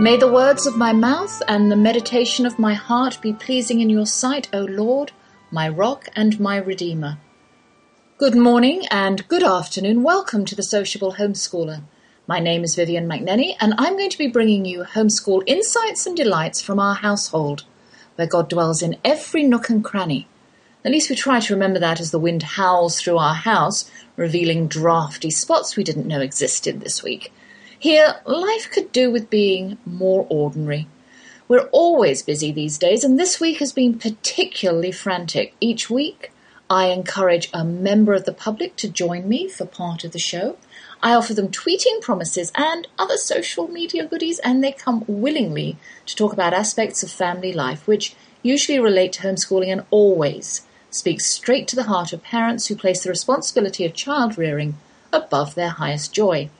May the words of my mouth and the meditation of my heart be pleasing in your sight, O Lord, my rock and my redeemer. Good morning and good afternoon. Welcome to the Sociable Homeschooler. My name is Vivian McNenny, and I'm going to be bringing you homeschool insights and delights from our household, where God dwells in every nook and cranny. At least we try to remember that as the wind howls through our house, revealing drafty spots we didn't know existed this week. Here, life could do with being more ordinary. We're always busy these days, and this week has been particularly frantic. Each week, I encourage a member of the public to join me for part of the show. I offer them tweeting promises and other social media goodies, and they come willingly to talk about aspects of family life, which usually relate to homeschooling and always speak straight to the heart of parents who place the responsibility of child rearing above their highest joy.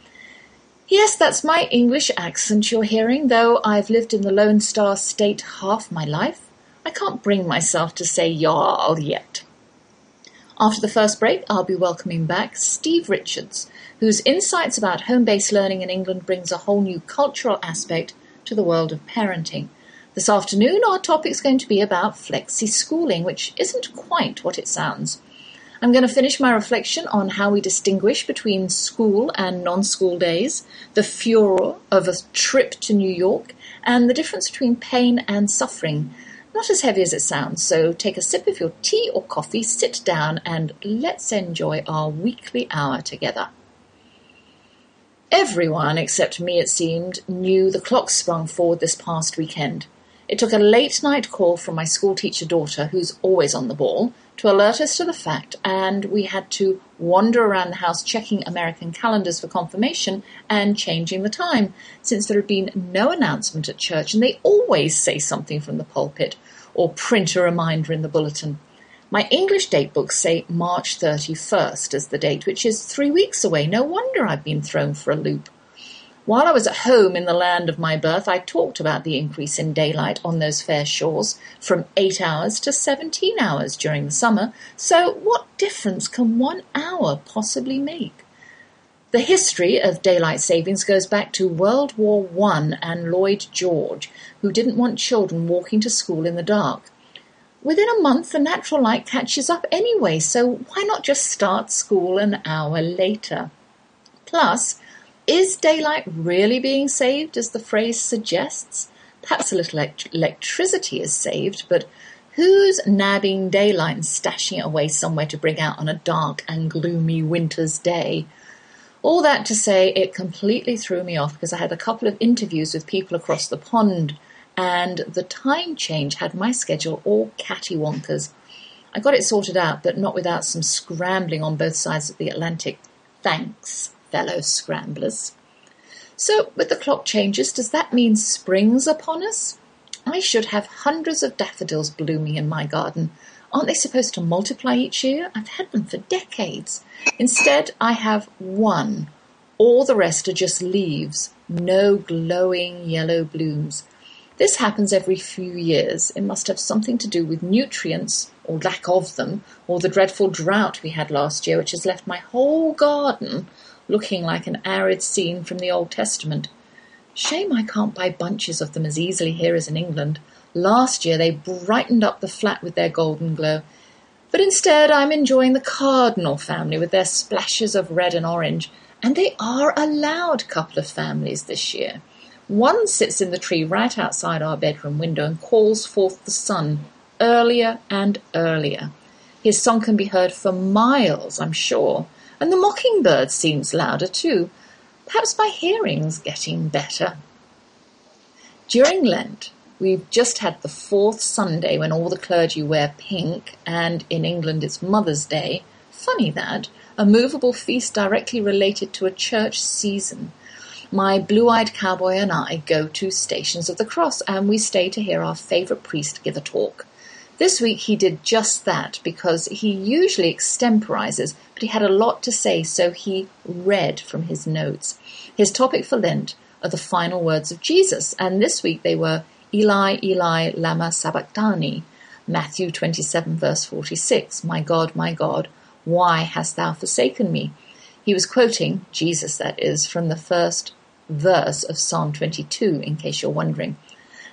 Yes, that's my English accent you're hearing, though I've lived in the Lone Star State half my life. I can't bring myself to say y'all yet. After the first break, I'll be welcoming back Steve Richards, whose insights about home based learning in England brings a whole new cultural aspect to the world of parenting. This afternoon, our topic's going to be about flexi schooling, which isn't quite what it sounds. I'm going to finish my reflection on how we distinguish between school and non school days, the furor of a trip to New York, and the difference between pain and suffering. Not as heavy as it sounds, so take a sip of your tea or coffee, sit down, and let's enjoy our weekly hour together. Everyone, except me it seemed, knew the clock sprung forward this past weekend. It took a late night call from my schoolteacher daughter, who's always on the ball, to alert us to the fact, and we had to wander around the house checking American calendars for confirmation and changing the time, since there had been no announcement at church, and they always say something from the pulpit or print a reminder in the bulletin. My English date books say March 31st as the date, which is three weeks away. No wonder I've been thrown for a loop. While I was at home in the land of my birth, I talked about the increase in daylight on those fair shores from eight hours to 17 hours during the summer. So, what difference can one hour possibly make? The history of daylight savings goes back to World War I and Lloyd George, who didn't want children walking to school in the dark. Within a month, the natural light catches up anyway, so why not just start school an hour later? Plus, is daylight really being saved, as the phrase suggests? Perhaps a little electricity is saved, but who's nabbing daylight and stashing it away somewhere to bring out on a dark and gloomy winter's day? All that to say, it completely threw me off because I had a couple of interviews with people across the pond, and the time change had my schedule all cattywonkers. I got it sorted out, but not without some scrambling on both sides of the Atlantic. Thanks fellow scramblers. So, with the clock changes, does that mean spring's upon us? I should have hundreds of daffodils blooming in my garden. Aren't they supposed to multiply each year? I've had them for decades. Instead, I have one. All the rest are just leaves, no glowing yellow blooms. This happens every few years. It must have something to do with nutrients, or lack of them, or the dreadful drought we had last year, which has left my whole garden looking like an arid scene from the Old Testament. Shame I can't buy bunches of them as easily here as in England. Last year they brightened up the flat with their golden glow. But instead I'm enjoying the cardinal family with their splashes of red and orange, and they are a loud couple of families this year. One sits in the tree right outside our bedroom window and calls forth the sun earlier and earlier. His song can be heard for miles, I'm sure, and the mockingbird seems louder too. Perhaps my hearing's getting better. During Lent, we've just had the fourth Sunday when all the clergy wear pink, and in England it's Mother's Day. Funny that, a movable feast directly related to a church season. My blue eyed cowboy and I go to Stations of the Cross and we stay to hear our favourite priest give a talk. This week he did just that because he usually extemporizes, but he had a lot to say, so he read from his notes. His topic for Lent are the final words of Jesus, and this week they were Eli, Eli, Lama Sabachthani, Matthew 27, verse 46, My God, my God, why hast thou forsaken me? He was quoting, Jesus that is, from the first verse of Psalm 22, in case you're wondering.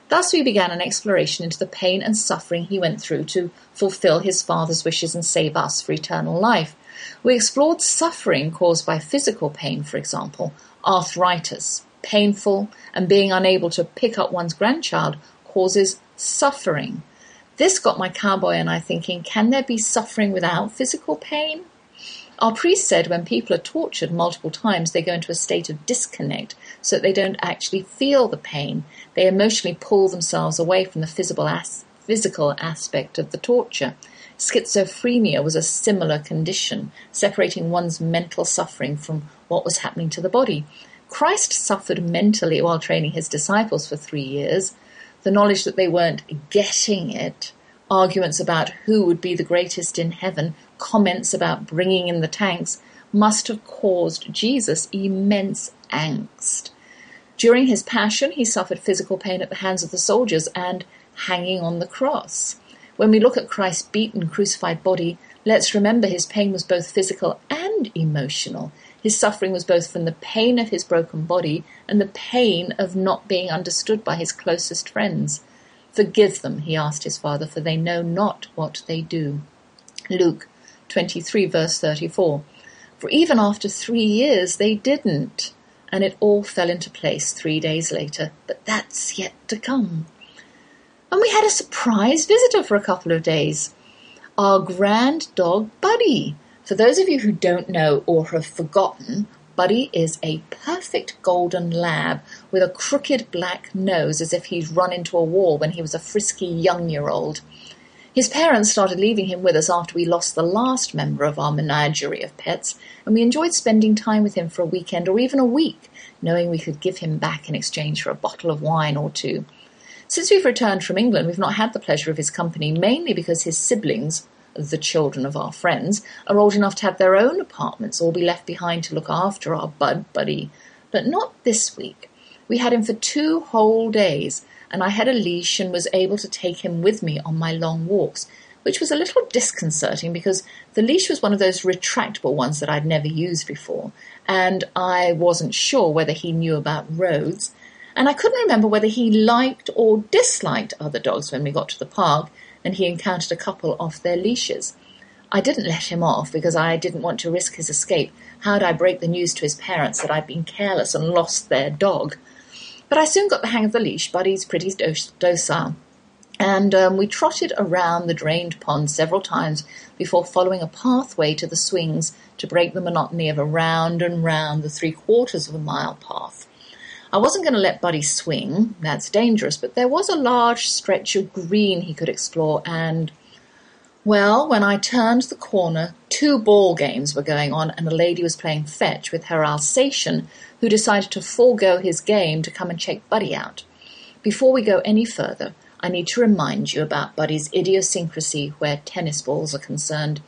Thus we began an exploration into the pain and suffering he went through to fulfill his Father's wishes and save us for eternal life. We explored suffering caused by physical pain, for example, arthritis, painful, and being unable to pick up one's grandchild causes suffering. This got my cowboy and I thinking, can there be suffering without physical pain? Our priest said when people are tortured multiple times, they go into a state of disconnect so that they don't actually feel the pain. They emotionally pull themselves away from the physical, as- physical aspect of the torture. Schizophrenia was a similar condition, separating one's mental suffering from what was happening to the body. Christ suffered mentally while training his disciples for three years. The knowledge that they weren't getting it, arguments about who would be the greatest in heaven, comments about bringing in the tanks, must have caused Jesus immense angst. During his passion, he suffered physical pain at the hands of the soldiers and hanging on the cross. When we look at Christ's beaten, crucified body, let's remember his pain was both physical and emotional. His suffering was both from the pain of his broken body and the pain of not being understood by his closest friends. Forgive them, he asked his father, for they know not what they do. Luke 23, verse 34. For even after three years, they didn't, and it all fell into place three days later. But that's yet to come. And we had a surprise visitor for a couple of days. Our grand dog, Buddy. For those of you who don't know or have forgotten, Buddy is a perfect golden lab with a crooked black nose as if he'd run into a wall when he was a frisky young year old. His parents started leaving him with us after we lost the last member of our menagerie of pets, and we enjoyed spending time with him for a weekend or even a week, knowing we could give him back in exchange for a bottle of wine or two. Since we've returned from England, we've not had the pleasure of his company, mainly because his siblings, the children of our friends, are old enough to have their own apartments or be left behind to look after our bud buddy. But not this week. We had him for two whole days, and I had a leash and was able to take him with me on my long walks, which was a little disconcerting because the leash was one of those retractable ones that I'd never used before, and I wasn't sure whether he knew about roads, and I couldn't remember whether he liked or disliked other dogs when we got to the park and he encountered a couple off their leashes. I didn't let him off because I didn't want to risk his escape. How'd I break the news to his parents that I'd been careless and lost their dog? But I soon got the hang of the leash. Buddy's pretty docile. And um, we trotted around the drained pond several times before following a pathway to the swings to break the monotony of a round and round the three quarters of a mile path. I wasn't going to let Buddy swing, that's dangerous, but there was a large stretch of green he could explore, and, well, when I turned the corner, two ball games were going on, and a lady was playing fetch with her Alsatian, who decided to forego his game to come and check Buddy out. Before we go any further, I need to remind you about Buddy's idiosyncrasy where tennis balls are concerned,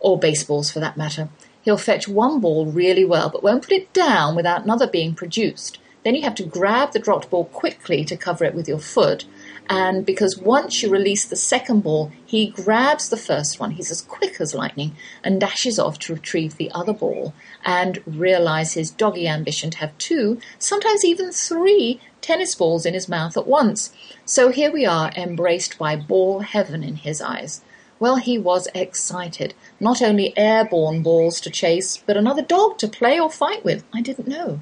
or baseballs for that matter. He'll fetch one ball really well, but won't put it down without another being produced. Then you have to grab the dropped ball quickly to cover it with your foot. And because once you release the second ball, he grabs the first one, he's as quick as lightning, and dashes off to retrieve the other ball and realize his doggy ambition to have two, sometimes even three, tennis balls in his mouth at once. So here we are, embraced by ball heaven in his eyes. Well, he was excited. Not only airborne balls to chase, but another dog to play or fight with. I didn't know.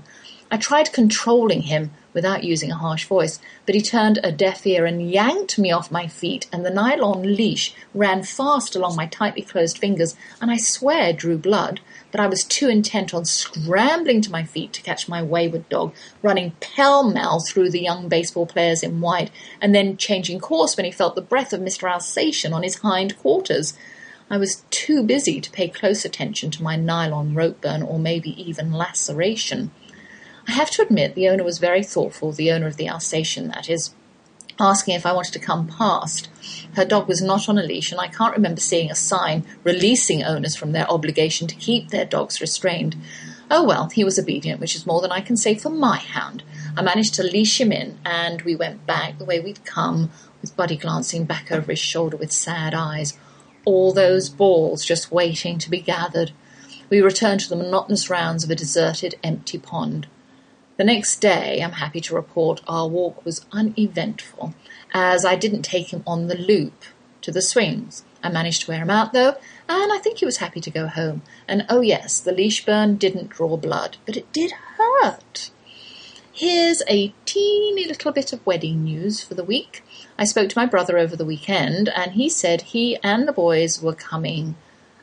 I tried controlling him without using a harsh voice, but he turned a deaf ear and yanked me off my feet, and the nylon leash ran fast along my tightly closed fingers, and I swear drew blood, but I was too intent on scrambling to my feet to catch my wayward dog, running pell-mell through the young baseball players in white, and then changing course when he felt the breath of Mr. Alsatian on his hind quarters. I was too busy to pay close attention to my nylon rope burn or maybe even laceration. I have to admit, the owner was very thoughtful, the owner of the Alsatian, that is, asking if I wanted to come past. Her dog was not on a leash, and I can't remember seeing a sign releasing owners from their obligation to keep their dogs restrained. Oh well, he was obedient, which is more than I can say for my hound. I managed to leash him in, and we went back the way we'd come, with Buddy glancing back over his shoulder with sad eyes. All those balls just waiting to be gathered. We returned to the monotonous rounds of a deserted, empty pond. The next day, I'm happy to report, our walk was uneventful, as I didn't take him on the loop to the swings. I managed to wear him out, though, and I think he was happy to go home. And oh, yes, the leash burn didn't draw blood, but it did hurt. Here's a teeny little bit of wedding news for the week. I spoke to my brother over the weekend, and he said he and the boys were coming.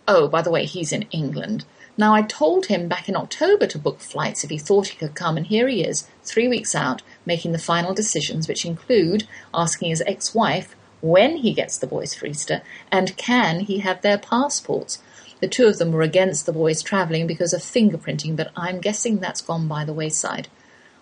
Oh, by the way, he's in England. Now, I told him back in October to book flights if he thought he could come, and here he is, three weeks out, making the final decisions, which include asking his ex wife when he gets the boys for Easter and can he have their passports. The two of them were against the boys travelling because of fingerprinting, but I'm guessing that's gone by the wayside.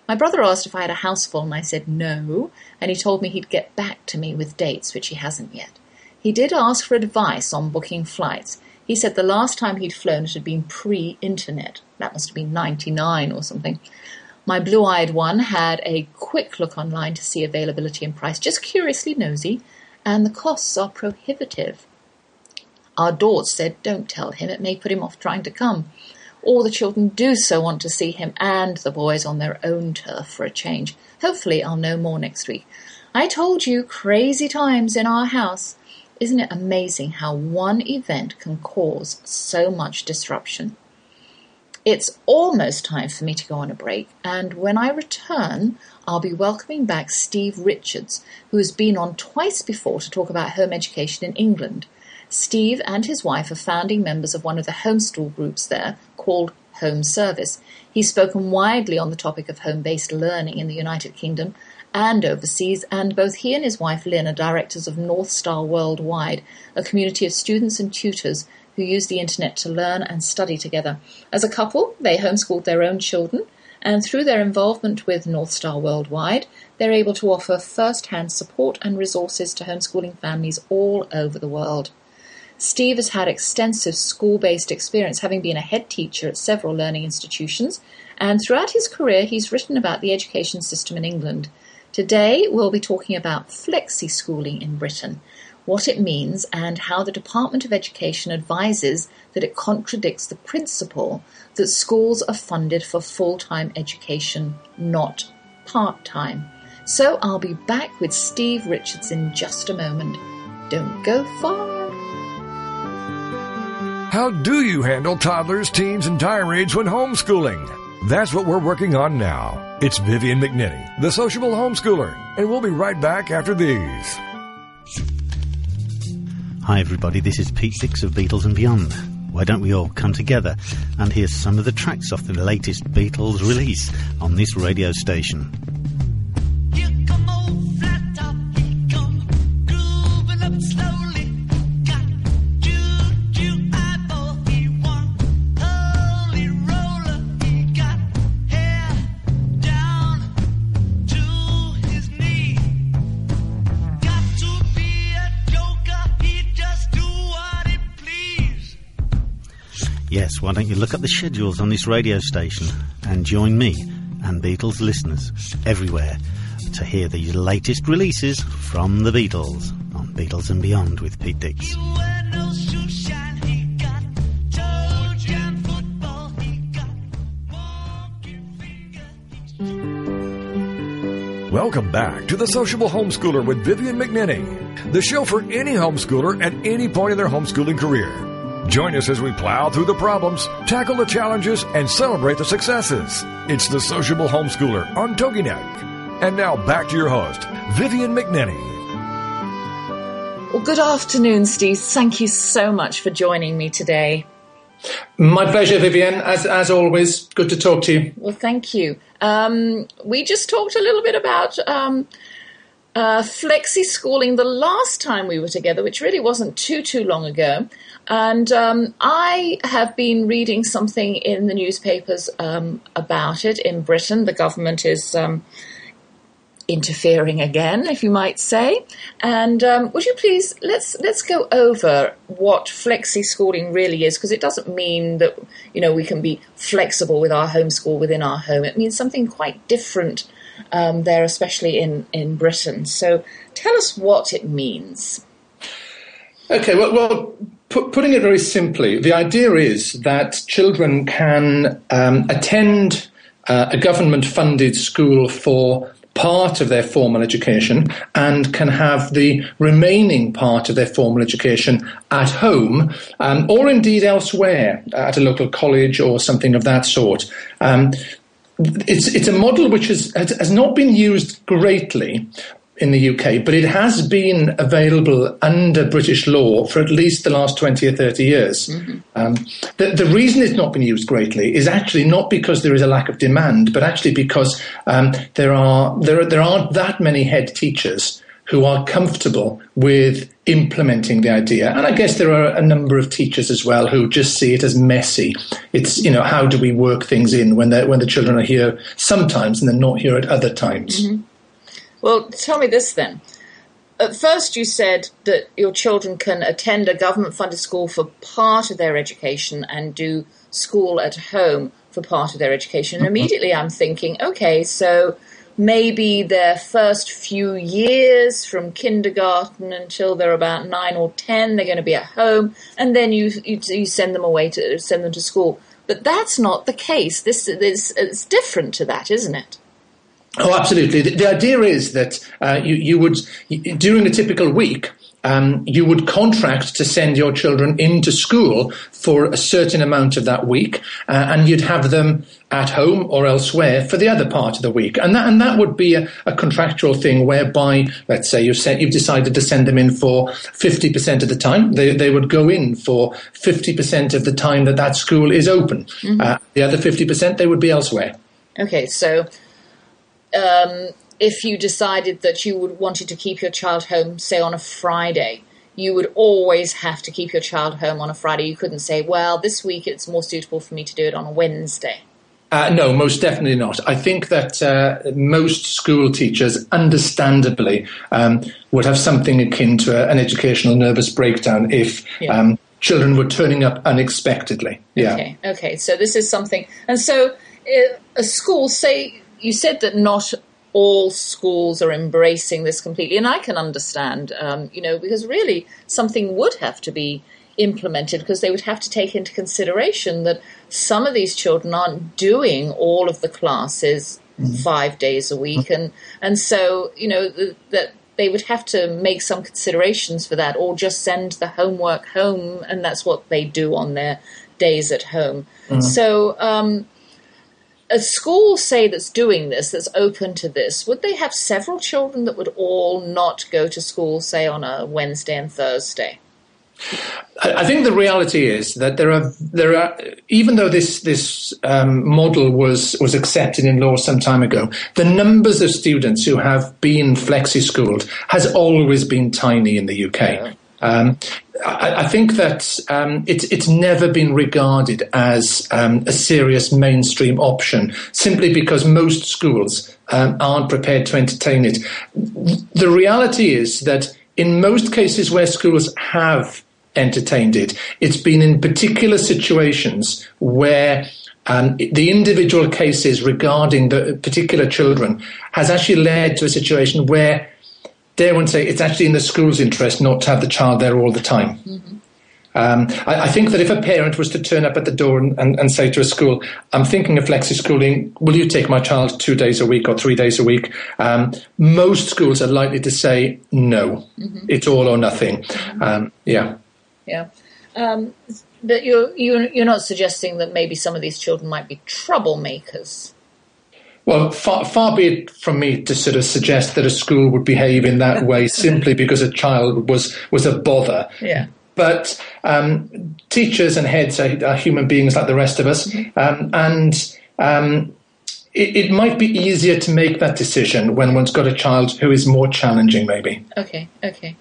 My brother asked if I had a house full, and I said no, and he told me he'd get back to me with dates, which he hasn't yet. He did ask for advice on booking flights. He said the last time he'd flown it had been pre internet. That must have been 99 or something. My blue eyed one had a quick look online to see availability and price, just curiously nosy, and the costs are prohibitive. Our Dort said, Don't tell him, it may put him off trying to come. All the children do so want to see him and the boys on their own turf for a change. Hopefully, I'll know more next week. I told you, crazy times in our house. Isn't it amazing how one event can cause so much disruption? It's almost time for me to go on a break, and when I return, I'll be welcoming back Steve Richards, who has been on twice before to talk about home education in England. Steve and his wife are founding members of one of the homeschool groups there called Home Service. He's spoken widely on the topic of home based learning in the United Kingdom and overseas, and both he and his wife Lyn are directors of Northstar Worldwide, a community of students and tutors who use the internet to learn and study together. As a couple, they homeschooled their own children, and through their involvement with Northstar Worldwide, they're able to offer first hand support and resources to homeschooling families all over the world. Steve has had extensive school based experience, having been a head teacher at several learning institutions, and throughout his career, he's written about the education system in England. Today, we'll be talking about flexi schooling in Britain, what it means, and how the Department of Education advises that it contradicts the principle that schools are funded for full time education, not part time. So I'll be back with Steve Richards in just a moment. Don't go far. How do you handle toddlers, teens, and tirades when homeschooling? That's what we're working on now. It's Vivian McNinney, the sociable homeschooler, and we'll be right back after these. Hi, everybody, this is Pete Dix of Beatles and Beyond. Why don't we all come together and hear some of the tracks off the latest Beatles release on this radio station? Yes, why don't you look up the schedules on this radio station and join me and Beatles listeners everywhere to hear the latest releases from the Beatles on Beatles and Beyond with Pete Dix. Welcome back to the Sociable Homeschooler with Vivian McNinney, the show for any homeschooler at any point in their homeschooling career. Join us as we plow through the problems, tackle the challenges, and celebrate the successes. It's the Sociable Homeschooler on TogiNet. And now back to your host, Vivian McNinney. Well, good afternoon, Steve. Thank you so much for joining me today. My pleasure, Vivian. As as always, good to talk to you. Well, thank you. Um, we just talked a little bit about um, uh, flexi schooling the last time we were together, which really wasn't too, too long ago. And um, I have been reading something in the newspapers um, about it in Britain. The government is um, interfering again, if you might say. And um, would you please let's let's go over what flexi schooling really is, because it doesn't mean that you know we can be flexible with our homeschool within our home. It means something quite different um, there, especially in in Britain. So tell us what it means. Okay, well, well putting it very simply, the idea is that children can um, attend uh, a government funded school for part of their formal education and can have the remaining part of their formal education at home um, or indeed elsewhere at a local college or something of that sort. Um, it's it's a model which has has not been used greatly, in the UK, but it has been available under British law for at least the last 20 or 30 years. Mm-hmm. Um, the, the, reason it's not been used greatly is actually not because there is a lack of demand, but actually because um, there, are, there, are, there aren't that many head teachers who are comfortable with implementing the idea. And I guess there are a number of teachers as well who just see it as messy. It's, you know, how do we work things in when, the when the children are here sometimes and they're not here at other times? Mm-hmm. Well, tell me this then. At first, you said that your children can attend a government funded school for part of their education and do school at home for part of their education. And mm-hmm. immediately I'm thinking, okay, so maybe their first few years from kindergarten until they're about nine or ten, they're going to be at home, and then you, you, you send them away to send them to school. But that's not the case. This is it's different to that, isn't it? Oh, absolutely. The, the idea is that uh, you, you would, during a typical week, um, you would contract to send your children into school for a certain amount of that week, uh, and you'd have them at home or elsewhere for the other part of the week. And that, and that would be a, a contractual thing whereby, let's say you've, sent, you've decided to send them in for 50% of the time. They, they would go in for 50% of the time that that school is open. Mm-hmm. Uh, the other 50% they would be elsewhere. Okay, so um, if you decided that you would wanted to keep your child home, say on a Friday, you would always have to keep your child home on a Friday. You couldn't say, well, this week it's more suitable for me to do it on a Wednesday. Uh, no, most definitely not. I think that uh, most school teachers, understandably, um, would have something akin to a, an educational nervous breakdown if yeah. um, children were turning up unexpectedly. Yeah. Okay. Okay. So this is something, and so uh, a school, say you said that not all schools are embracing this completely, and I can understand, um, you know, because really something would have to be implemented because they would have to take into consideration that some of these children aren't doing all of the classes mm-hmm. five days a week, and and so you know that they would have to make some considerations for that, or just send the homework home, and that's what they do on their days at home. Mm-hmm. So. Um, a school, say, that's doing this, that's open to this, would they have several children that would all not go to school, say, on a Wednesday and Thursday? I think the reality is that there are there are even though this this um, model was was accepted in law some time ago, the numbers of students who have been flexi schooled has always been tiny in the UK. Yeah. Um, I, I, think that um, it's it's never been regarded as um, a serious mainstream option simply because most schools um, aren't prepared to entertain it. The reality is that in most cases where schools have entertained it, it's been in particular situations where um, the individual cases regarding the particular children has actually led to a situation where dare one say it's actually in the school's interest not to have the child there all the time. Mm-hmm. Um, I, I, think that if a parent was to turn up at the door and, and, and, say to a school, I'm thinking of flexi schooling, will you take my child two days a week or three days a week? Um, most schools are likely to say no, mm-hmm. it's all or nothing. Mm-hmm. Um, yeah. Yeah. Um, but you're, you're, you're not suggesting that maybe some of these children might be troublemakers. Well, far, far be it from me to sort of suggest that a school would behave in that way simply because a child was was a bother. Yeah. But um, teachers and heads are, are, human beings like the rest of us, mm-hmm. um, and um, it, it might be easier to make that decision when one's got a child who is more challenging, maybe. Okay, okay.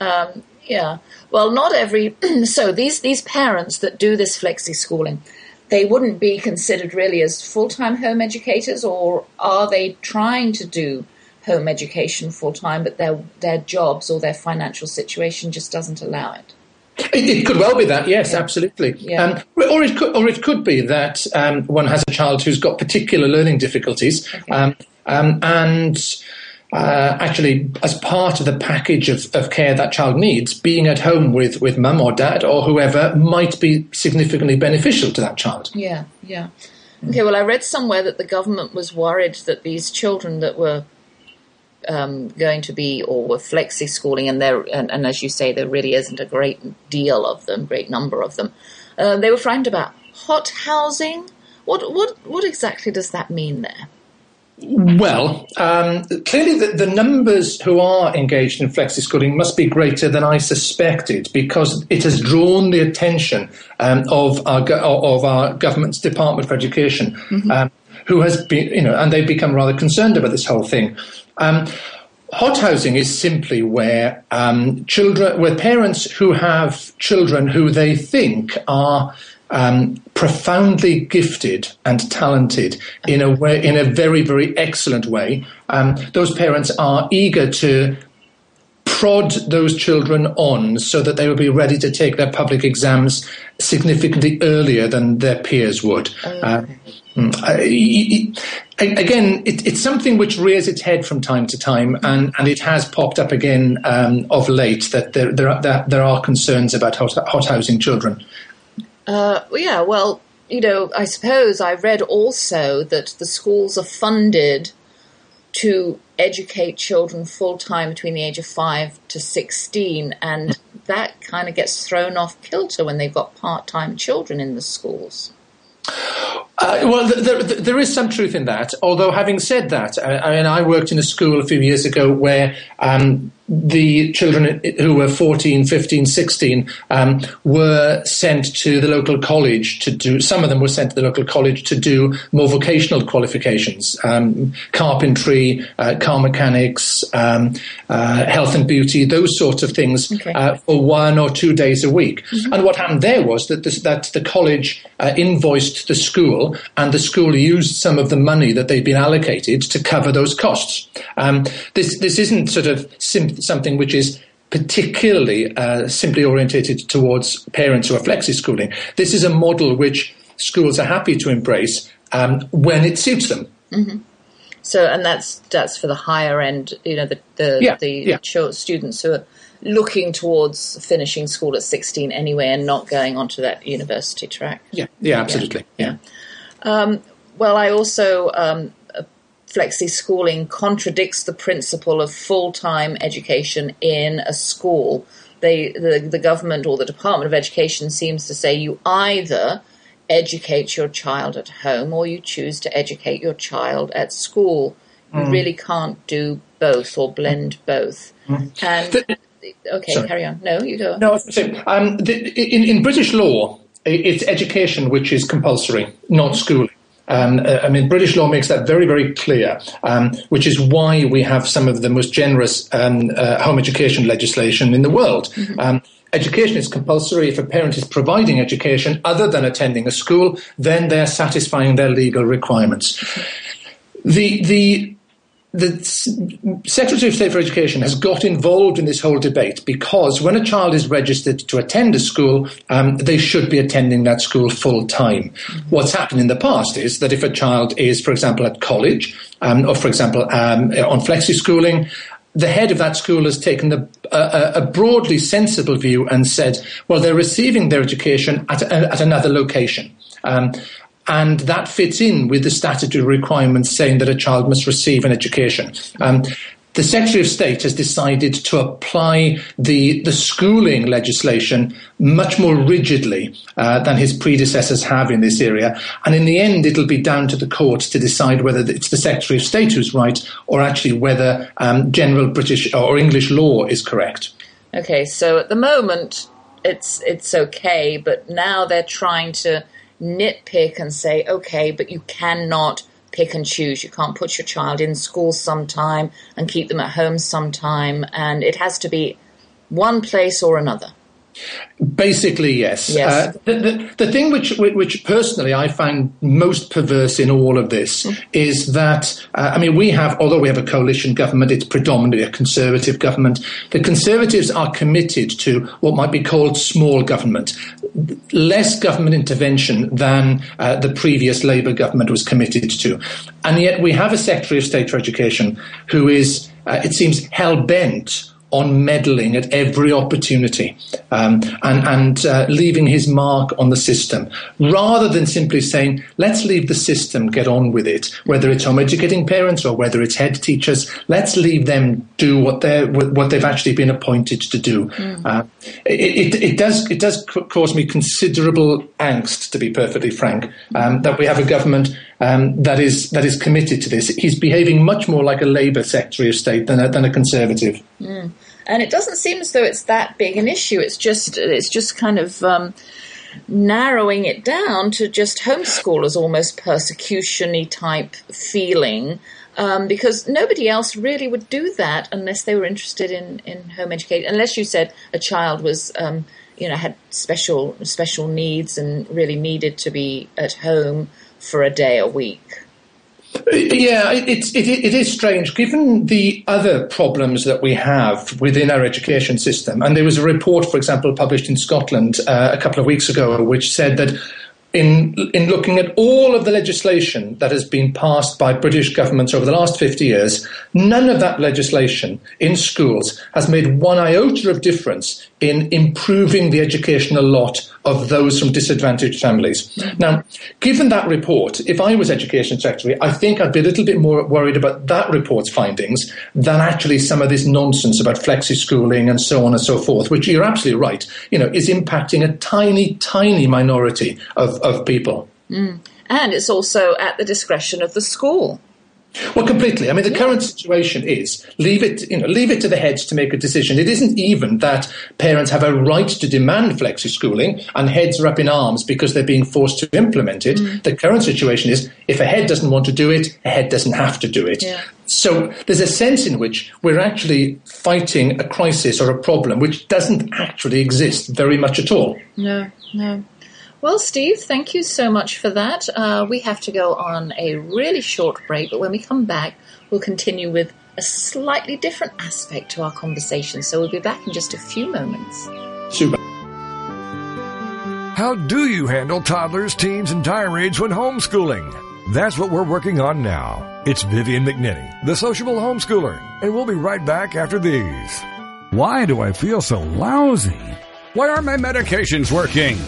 Um, yeah. Well, not every. so these these parents that do this flexi schooling, they wouldn't be considered really as full time home educators, or are they trying to do home education full time, but their their jobs or their financial situation just doesn't allow it? It, it, could well be that, yes, yeah. absolutely. Yeah. Um, or it could, or it could be that um, one has a child who's got particular learning difficulties, okay. um, um and uh, actually, as part of the package of, of care that child needs, being at home with with mum or dad or whoever might be significantly beneficial to that child. Yeah, yeah. Okay. Well, I read somewhere that the government was worried that these children that were um, going to be or were flexi schooling, and there and, and, as you say, there really isn't a great deal of them, great number of them. Uh, they were frightened about hot housing. What what what exactly does that mean there? Well, um, clearly the, the, numbers who are engaged in flexi schooling must be greater than I suspected because it has drawn the attention um, of our of our government's Department for Education, mm-hmm. um, who has been you know, and they've become rather concerned about this whole thing. Um, hot housing is simply where um, children, where parents who have children who they think are um, profoundly gifted and talented in a way, in a very, very excellent way. Um, those parents are eager to prod those children on so that they will be ready to take their public exams significantly earlier than their peers would. Uh, mm, again, it, it's something which rears its head from time to time, and, and it has popped up again um, of late that there, there, are, there are concerns about hot, hot housing children. Uh, yeah, well, you know, I suppose I read also that the schools are funded to educate children full time between the age of 5 to 16, and that kind of gets thrown off kilter when they've got part time children in the schools. Uh, well, there, there is some truth in that. Although, having said that, I, I mean, I worked in a school a few years ago where um, the children who were 14, 15, 16 um, were sent to the local college to do, some of them were sent to the local college to do more vocational qualifications, um, carpentry, uh, car mechanics, um, uh, health and beauty, those sorts of things okay. uh, for one or two days a week. Mm-hmm. And what happened there was that, this, that the college uh, invoiced the school and the school used some of the money that they'd been allocated to cover those costs. Um, this, this isn't sort of simple something which is particularly uh, simply orientated towards parents who are flexi schooling. This is a model which schools are happy to embrace um, when it suits them. Mm-hmm. So, and that's that's for the higher end, you know, the the, yeah, the yeah. students who are looking towards finishing school at 16 anyway and not going onto that university track. Yeah, yeah, absolutely. Yeah. yeah. Um, well, I also um, flexi schooling contradicts the principle of full time education in a school. They, the, the government or the Department of Education seems to say you either educate your child at home or you choose to educate your child at school. You mm. really can't do both or blend both. Mm. And okay, sorry. carry on. No, you go. No, um, the, in, in British law, it's education which is compulsory, not schooling. Um, uh, I mean, British law makes that very, very clear, um, which is why we have some of the most generous um, uh, home education legislation in the world. Mm-hmm. Um, education is compulsory. If a parent is providing education other than attending a school, then they're satisfying their legal requirements. The the the Secretary of State for Education has got involved in this whole debate because when a child is registered to attend a school, um, they should be attending that school full time. What's happened in the past is that if a child is, for example, at college, um, or for example, um, on flexi schooling, the head of that school has taken a, a, a, broadly sensible view and said, well, they're receiving their education at, at another location. Um, and that fits in with the statutory requirements saying that a child must receive an education. Um, the Secretary of State has decided to apply the, the schooling legislation much more rigidly uh, than his predecessors have in this area. And in the end, it'll be down to the courts to decide whether it's the Secretary of State who's right or actually whether um, general British or English law is correct. Okay, so at the moment, it's it's okay, but now they're trying to nitpick and say, okay, but you cannot pick and choose. You can't put your child in school sometime and keep them at home sometime, and it has to be one place or another. Basically, yes. Yes. Uh, the, the, the thing which, which personally I find most perverse in all of this is that, uh, I mean, we have, although we have a coalition government, it's predominantly a conservative government. The conservatives are committed to what might be called small government, less government intervention than uh, the previous Labour government was committed to. And yet we have a Secretary of State for Education who is, uh, it seems, hell bent on meddling at every opportunity um, and, and uh, leaving his mark on the system, rather than simply saying, let's leave the system get on with it, whether it's home educating parents or whether it's head teachers, let's leave them do what they're what they've actually been appointed to do. Mm. Uh, it, it, it, does it does cause me considerable angst, to be perfectly frank, um, that we have a government um, that is that is committed to this. He's behaving much more like a Labour Secretary of State than a, than a Conservative. Mm. And it doesn't seem as though it's that big an issue. It's just it's just kind of um, narrowing it down to just homeschoolers, almost persecutiony type feeling. Um, because nobody else really would do that unless they were interested in, in home education. Unless you said a child was, um, you know, had special special needs and really needed to be at home for a day a week. Yeah, it's it, it is strange given the other problems that we have within our education system. And there was a report, for example, published in Scotland uh, a couple of weeks ago, which said that in in looking at all of the legislation that has been passed by British governments over the last 50 years, none of that legislation in schools has made one iota of difference in improving the educational lot of those from disadvantaged families. Now, given that report, if I was Education Secretary, I think I'd be a little bit more worried about that report's findings than actually some of this nonsense about flexi schooling and so on and so forth, which you're absolutely right, you know, is impacting a tiny, tiny minority of, of people. Mm. And it's also at the discretion of the school. Well, completely. I mean, the current situation is leave it, you know, leave it to the heads to make a decision. It isn't even that parents have a right to demand flexi schooling and heads are up in arms because they're being forced to implement it. Mm. The current situation is if a head doesn't want to do it, a head doesn't have to do it. Yeah. So there's a sense in which we're actually fighting a crisis or a problem which doesn't actually exist very much at all. No, no. Well, Steve, thank you so much for that. Uh, we have to go on a really short break, but when we come back, we'll continue with a slightly different aspect to our conversation. So we'll be back in just a few moments. Super. How do you handle toddlers, teens, and tirades when homeschooling? That's what we're working on now. It's Vivian McNinney, the sociable homeschooler, and we'll be right back after these. Why do I feel so lousy? Why aren't my medications working?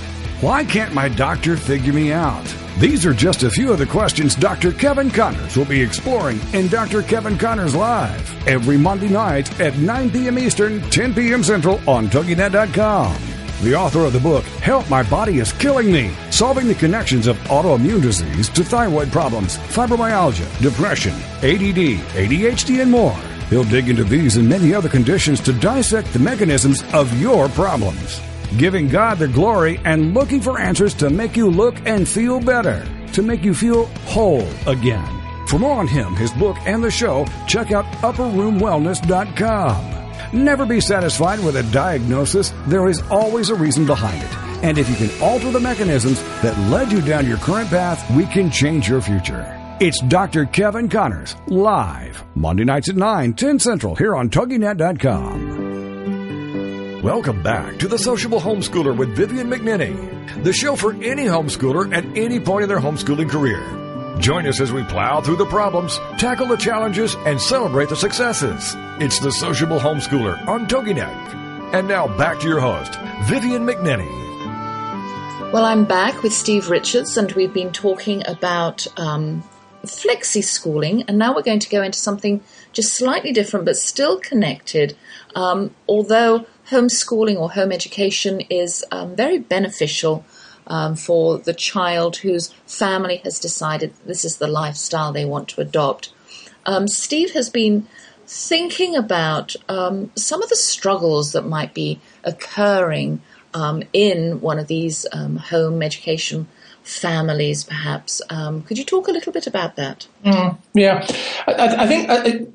Why can't my doctor figure me out? These are just a few of the questions Dr. Kevin Connors will be exploring in Dr. Kevin Connors Live every Monday night at 9 p.m. Eastern, 10 p.m. Central on TogiNet.com. The author of the book, Help My Body is Killing Me, solving the connections of autoimmune disease to thyroid problems, fibromyalgia, depression, ADD, ADHD, and more. He'll dig into these and many other conditions to dissect the mechanisms of your problems giving God the glory and looking for answers to make you look and feel better, to make you feel whole again. For more on him, his book, and the show, check out upperroomwellness.com. Never be satisfied with a diagnosis, there is always a reason behind it. And if you can alter the mechanisms that led you down your current path, we can change your future. It's Dr. Kevin Connors, live, Monday nights at 9, 10 Central, here on TogiNet.com. Welcome back to The Sociable Homeschooler with Vivian McNinney, the show for any homeschooler at any point in their homeschooling career. Join us as we plow through the problems, tackle the challenges, and celebrate the successes. It's The Sociable Homeschooler on TogiNet. And now back to your host, Vivian McNinney. Well, I'm back with Steve Richards, and we've been talking about um, flexi schooling, and now we're going to go into something just slightly different but still connected. Um, although homeschooling or home education is um, very beneficial um, for the child whose family has decided this is the lifestyle they want to adopt. Um, Steve has been thinking about um, some of the struggles that might be occurring um, in one of these um, home education families, perhaps. Um, could you talk a little bit about that? Mm, yeah, I, I think. I,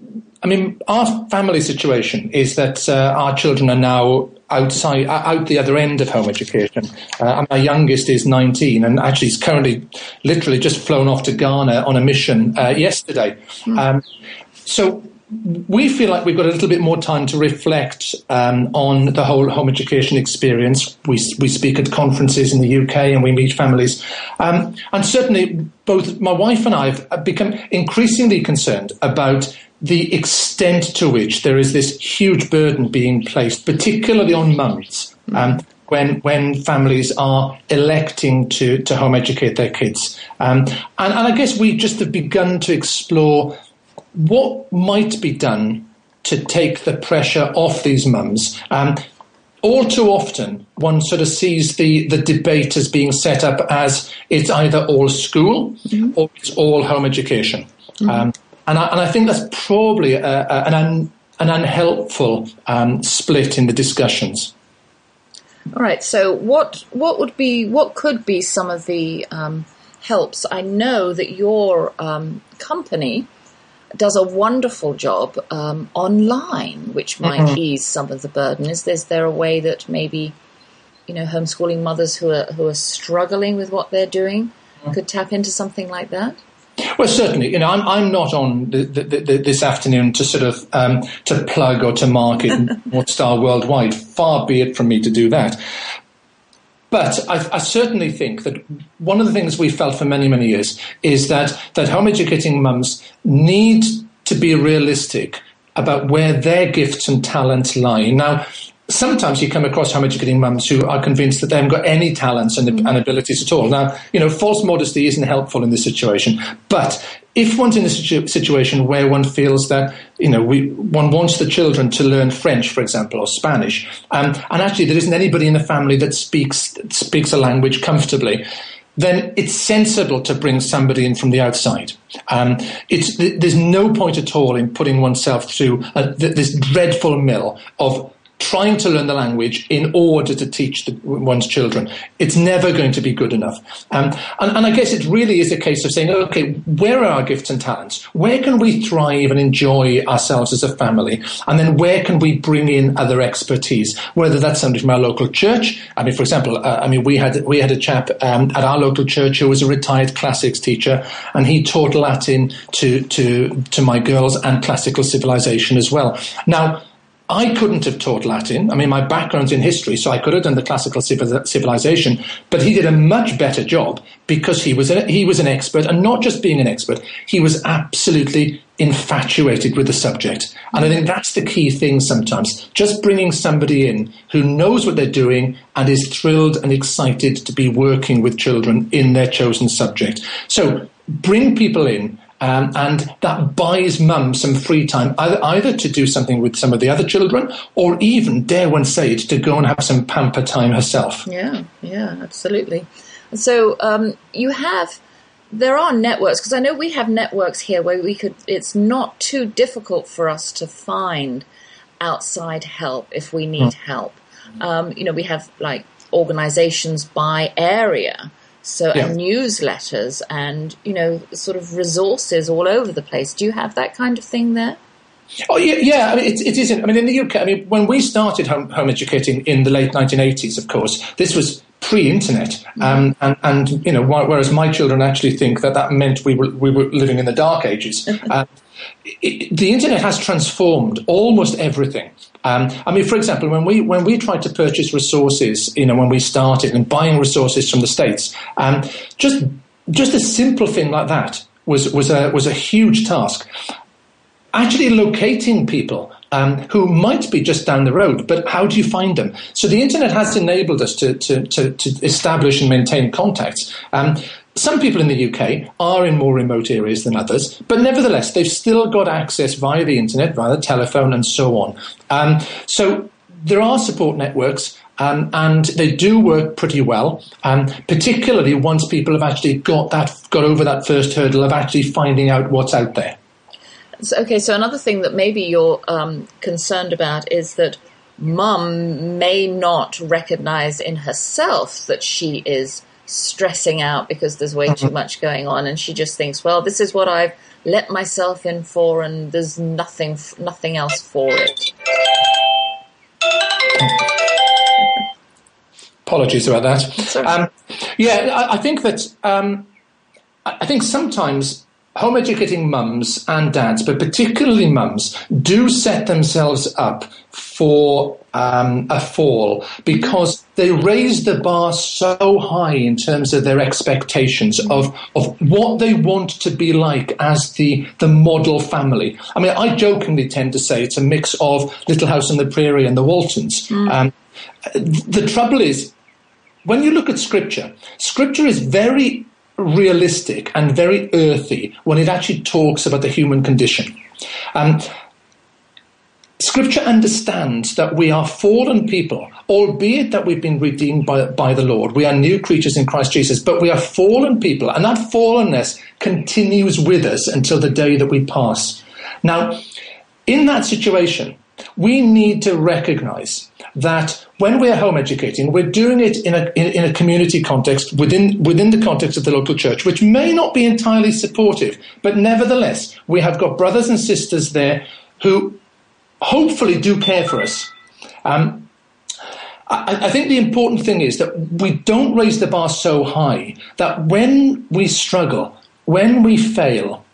I, mean, our family situation is that uh, our children are now outside, out the other end of home education. Uh, my youngest is 19, and actually is currently, literally, just flown off to Ghana on a mission uh, yesterday. Mm. Um, so we feel like we've got a little bit more time to reflect um, on the whole home education experience. We, we speak at conferences in the UK and we meet families. Um, and certainly, both my wife and I have become increasingly concerned about the extent to which there is this huge burden being placed, particularly on mums. Um, when when families are electing to, to home educate their kids. Um, and, and I guess we just have begun to explore what might be done to take the pressure off these mums? Um, all too often, one sort of sees the, the debate as being set up as it's either all school mm-hmm. or it's all home education. Mm-hmm. And, I, and I think that's probably a, a, an, un, an unhelpful um, split in the discussions. All right. So, what what would be what could be some of the um, helps? I know that your um, company does a wonderful job um, online, which might mm-hmm. ease some of the burden. Is, is there a way that maybe, you know, homeschooling mothers who are who are struggling with what they're doing mm-hmm. could tap into something like that? Well, certainly. You know, I'm I'm not on the, the, the, this afternoon to sort of um, to plug or to market Northstar Worldwide. Far be it from me to do that. But I, I, certainly think that one of the things we've felt for many, many years is that, that home educating mums need to be realistic about where their gifts and talents lie. Now, sometimes you come across home educating mums who are convinced that they haven't got any talents and, and, abilities at all. Now, you know, false modesty isn't helpful in this situation. But if one's in a situ- situation where one feels that, you know, we, one wants the children to learn French, for example, or Spanish, um, and actually there isn't anybody in the family that speaks, speaks a language comfortably, then it's sensible to bring somebody in from the outside. Um, there's no point at all in putting oneself through a, this dreadful mill of trying to learn the language in order to teach the, one's children. It's never going to be good enough. Um, and, and, I guess it really is a case of saying, okay, where are our gifts and talents? Where can we thrive and enjoy ourselves as a family? And then where can we bring in other expertise? Whether that's somebody from our local church. I mean, for example, uh, I mean, we had we had a chap um, at our local church who was a retired classics teacher, and he taught Latin to to to my girls and classical civilization as well. Now I couldn't have taught Latin. I mean, my background's in history, so I could have done the classical civilization. But he did a much better job because he was a, he was an expert, and not just being an expert, he was absolutely infatuated with the subject. And I think that's the key thing sometimes. Just bringing somebody in who knows what they're doing and is thrilled and excited to be working with children in their chosen subject. So bring people in um, and that buys mum some free time, either, either, to do something with some of the other children, or even, dare one say it, to go and have some pamper time herself. Yeah, yeah, absolutely. So um, you have, there are networks, because I know we have networks here where we could, it's not too difficult for us to find outside help if we need mm. help. Um, you know, we have like organizations by area so yeah. and newsletters and you know sort of resources all over the place. Do you have that kind of thing there? Oh yeah, yeah. I mean, it, it isn't. I mean, in the UK, I mean, when we started home, home educating in the late 1980s, of course, this was pre-internet, mm-hmm. um, and, and you know, whereas my children actually think that that meant we were we were living in the dark ages. uh, it, the internet has transformed almost everything. Um, I mean, for example, when we when we tried to purchase resources, you know, when we started and buying resources from the states, um, just just a simple thing like that was was a was a huge task. Actually, locating people um, who might be just down the road, but how do you find them? So the internet has enabled us to to, to, to establish and maintain contacts. Um, some people in the UK are in more remote areas than others, but nevertheless, they've still got access via the internet, via the telephone, and so on. Um, so there are support networks. Um, and they do work pretty well, um, particularly once people have actually got that got over that first hurdle of actually finding out what's out there. Okay, so another thing that maybe you're um, concerned about is that mum may not recognise in herself that she is stressing out because there's way too much going on, and she just thinks, well, this is what I've let myself in for, and there's nothing, nothing else for it. Apologies about that. Um, yeah, I, I, think that um, I think sometimes home educating mums and dads, but particularly mums, do set themselves up for um, a fall because they raise the bar so high in terms of their expectations of, of what they want to be like as the, the model family. I mean, I jokingly tend to say it's a mix of Little House on the Prairie and the Waltons. Mm. Um, the trouble is, when you look at scripture, scripture is very realistic and very earthy when it actually talks about the human condition. Um, Scripture understands that we are fallen people, albeit that we've been redeemed by, by the Lord. We are new creatures in Christ Jesus, but we are fallen people, and that fallenness continues with us until the day that we pass. Now, in that situation, we need to recognize that when we're home educating, we're doing it in a, in, in, a community context within, within the context of the local church, which may not be entirely supportive, but nevertheless, we have got brothers and sisters there who hopefully do care for us. Um, I, I, think the important thing is that we don't raise the bar so high that when we struggle, when we fail,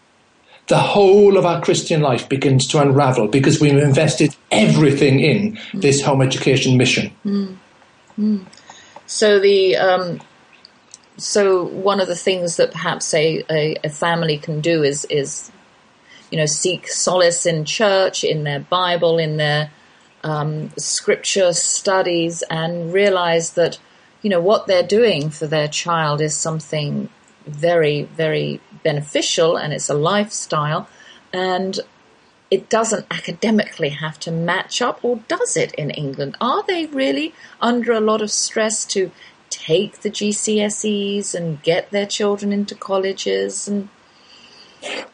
the whole of our Christian life begins to unravel because we've invested everything in mm. this home education mission. Mm. Mm. So the um, so one of the things that perhaps a, a, a, family can do is is you know seek solace in church, in their Bible, in their um, scripture studies, and realize that you know what they're doing for their child is something very very beneficial and it's a lifestyle and it doesn't academically have to match up, or does it in England? Are they really under a lot of stress to take the GCSEs and get their children into colleges and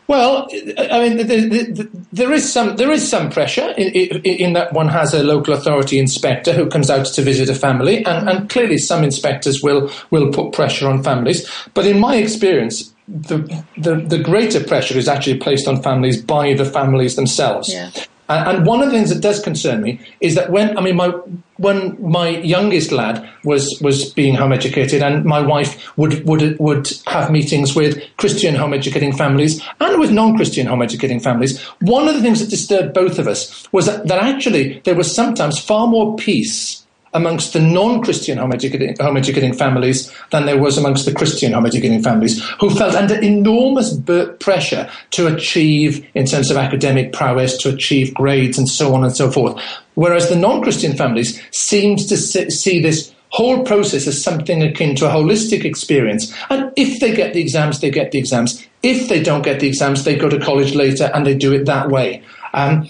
well, I mean, there is some there is some pressure in, in, that one has a local authority inspector who comes out to visit a family, and, and, clearly some inspectors will will put pressure on families. But in my experience, the, the the greater pressure is actually placed on families by the families themselves. Yeah. And one of the things that does concern me is that when I mean my when my youngest lad was was being home educated, and my wife would would would have meetings with Christian home educating families and with non-Christian home educating families. One of the things that disturbed both of us was that, that actually there was sometimes far more peace amongst the non-Christian home educating, families than there was amongst the Christian home educating families who felt under enormous pressure to achieve in terms of academic prowess, to achieve grades and so on and so forth. Whereas the non-Christian families seemed to see this whole process as something akin to a holistic experience. And if they get the exams, they get the exams. If they don't get the exams, they go to college later and they do it that way. Um,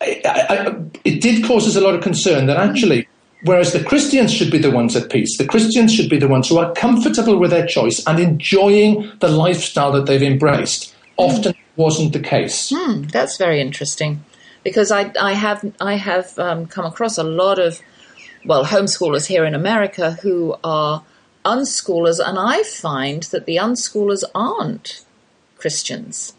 I, I, it did cause us a lot of concern that actually Whereas the Christians should be the ones at peace. The Christians should be the ones who are comfortable with their choice and enjoying the lifestyle that they've embraced. Often mm. wasn't the case. Mm, that's very interesting, because I, I have I have um, come across a lot of well homeschoolers here in America who are unschoolers, and I find that the unschoolers aren't Christians.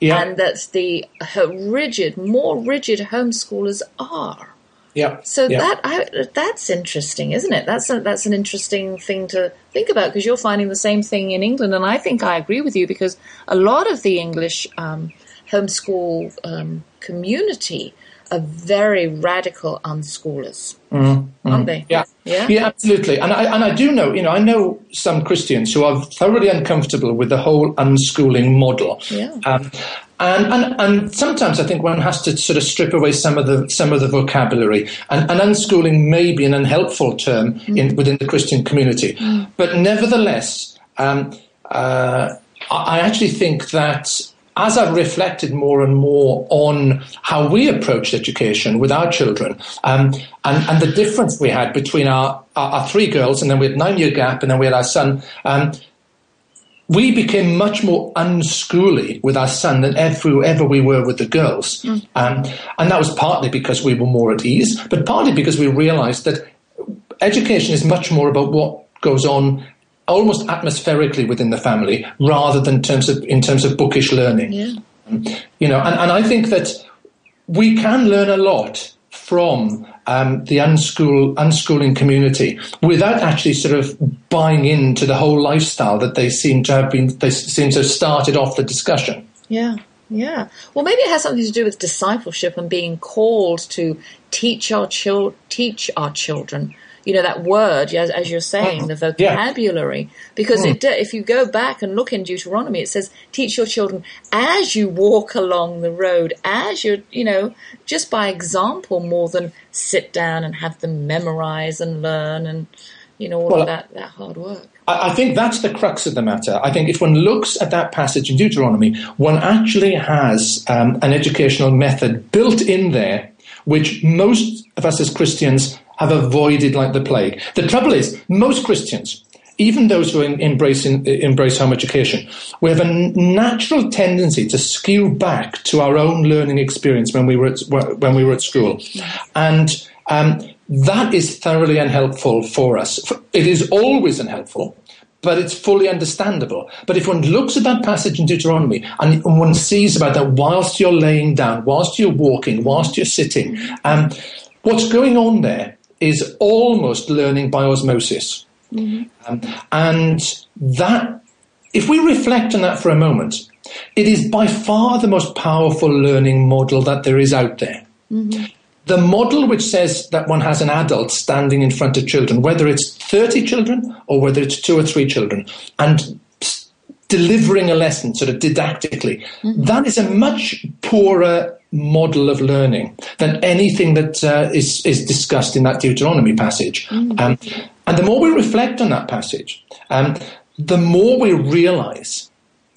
Yeah. And that the rigid, more rigid homeschoolers are. Yeah. So that I, that's interesting, isn't it? That's a, that's an interesting thing to think about because you're finding the same thing in England, and I think I agree with you because a lot of the English um, homeschool um, community are very radical unschoolers, mm-hmm. aren't they? Yeah, yeah, yeah, absolutely. And I and I do know, you know, I know some Christians who are thoroughly uncomfortable with the whole unschooling model. Yeah. Um, and, and, and sometimes I think one has to sort of strip away some of the some of the vocabulary. And, and unschooling may be an unhelpful term mm. in, within the Christian community, mm. but nevertheless, um, uh, I actually think that as I've reflected more and more on how we approached education with our children, um, and, and the difference we had between our, our, our, three girls, and then we had nine year gap, and then we had our son. Um, we became much more unschooly with our son than ever, ever we were with the girls. Mm. Um, and that was partly because we were more at ease, but partly because we realized that education is much more about what goes on almost atmospherically within the family rather than in terms of in terms of bookish learning. Yeah. You know, and, and I think that we can learn a lot from um, the unschool unschooling community without actually sort of buying into the whole lifestyle that they seem to have been they seem to have started off the discussion. Yeah. Yeah. Well, maybe it has something to do with discipleship and being called to teach our chil- teach our children. You know that word, as, as you're saying, the vocabulary. Because it, if you go back and look in Deuteronomy, it says, "Teach your children as you walk along the road, as you're, you know, just by example, more than sit down and have them memorize and learn and, you know, all Well, of that that hard work." I I think that's the crux of the matter. I think if one looks at that passage in Deuteronomy, one actually has um, an educational method built in there, which most of us as Christians have avoided like the plague. The trouble is, most Christians, even those who embrace, embrace home education, we have a natural tendency to skew back to our own learning experience when we were at, when we were at school, and um, that is thoroughly unhelpful for us. It is always unhelpful but it's fully understandable. But if one looks at that passage in Deuteronomy and one sees about that whilst you're laying down, whilst you're walking, whilst you're sitting, um, what's going on there is almost learning by osmosis. Mm-hmm. Um, and that, if we reflect on that for a moment, it is by far the most powerful learning model that there is out there. Mm-hmm. The model which says that one has an adult standing in front of children, whether it's 30 children or whether it's two or three children, and delivering a lesson sort of didactically, mm-hmm. that is a much poorer model of learning than anything that uh, is is discussed in that Deuteronomy passage. Um, and the more we reflect on that passage, um, the more we realize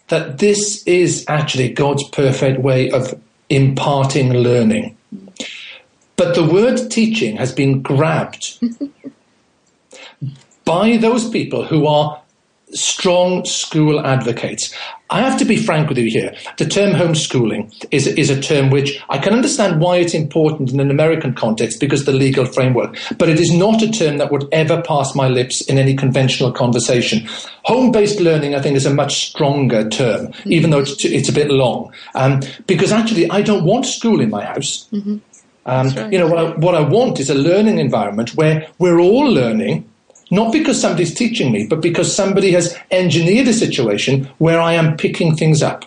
that this is actually God's perfect way of imparting learning. But the word teaching has been grabbed by those people who are strong school advocates. I have to be frank with you here. The term homeschooling is, is a term which I can understand why it's important in an American context because of the legal framework, but it is not a term that would ever pass my lips in any conventional conversation. Home-based learning, I think, is a much stronger term, even though it's, it's a bit long, um, because actually I don't want school in my house. Um, You know, what I, what I want is a learning environment where we're all learning, not because somebody's teaching me, but because somebody has engineered a situation where I am picking things up.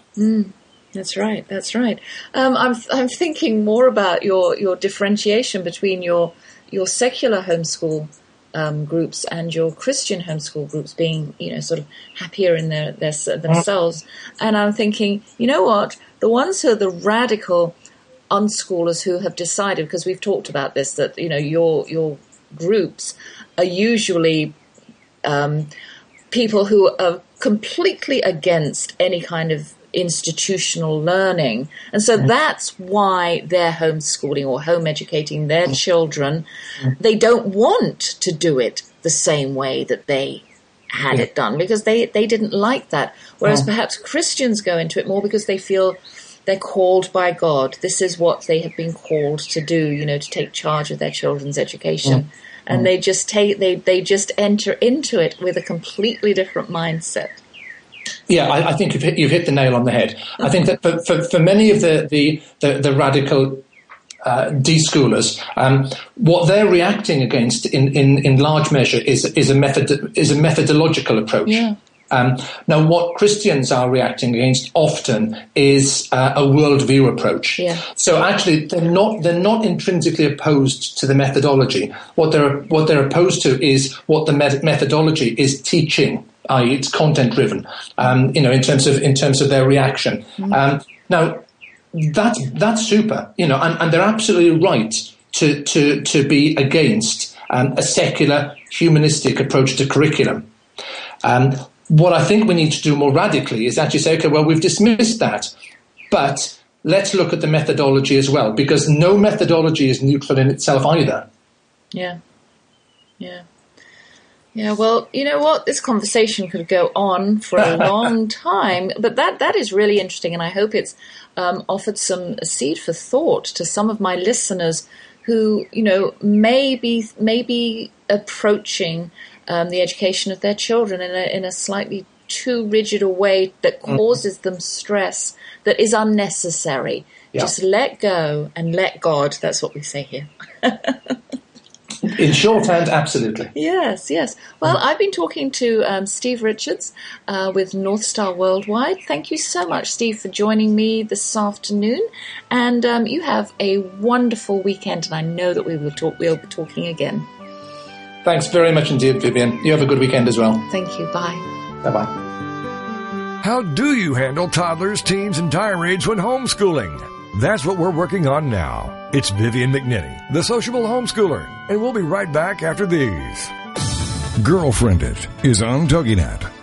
That's right. That's right. Um, I'm I'm thinking more about your your differentiation between your your secular homeschool um, groups and your Christian homeschool groups being you know sort of happier in their, their themselves. And I'm thinking, you know what? The ones who are the radical unschoolers who have decided, because we've talked about this, that you know your your groups are usually um, people who are completely against any kind of institutional learning. And so that's why they're homeschooling or home educating their mm. children. Mm. They don't want to do it the same way that they had it done because they, they didn't like that. Whereas mm. perhaps Christians go into it more because they feel they're called by God. This is what they have been called to do, you know, to take charge of their children's education. And they just take they, they just enter into it with a completely different mindset. Yeah, I, I think you've hit, you've hit the nail on the head. I think that for, for, for many of the, the, the, the radical uh, deschoolers, um, what they're reacting against in, in, in large measure is, is, a method, is a methodological approach. Yeah. Um, now, what Christians are reacting against often is uh, a worldview approach. Yeah. So actually, they're not they're not intrinsically opposed to the methodology. What they're what they're opposed to is what the met- methodology is teaching, i.e., it's content driven. Um, you know, in terms of in terms of their reaction. Um, now, that's that's super. You know, and, and they're absolutely right to to to be against um, a secular humanistic approach to curriculum. Um, what I think we need to do more radically is actually say, okay, well, we've dismissed that, but let's look at the methodology as well, because no methodology is neutral in itself either. Yeah. Yeah. Yeah, well, you know what? This conversation could go on for a long time, but that that is really interesting, and I hope it's um, offered some seed for thought to some of my listeners who, you know, may be may be approaching um, the education of their children in a, in a slightly too rigid a way that Mm-hmm. causes them stress that is unnecessary. Yeah. Just let go and let God. That's what we say here. In shorthand, absolutely. Yes, yes. Well, I've been talking to um, Steve Richards uh, with Northstar Worldwide. Thank you so much, Steve, for joining me this afternoon. And um, you have a wonderful weekend, and I know that we will talk. We'll be talking again. Thanks very much indeed, Vivian. You have a good weekend as well. Thank you. Bye. Bye bye. How do you handle toddlers, teens, and tirades when homeschooling? That's what we're working on now. It's Vivian McNinney, the sociable homeschooler, and we'll be right back after these. Girlfriend It is on TogiNet.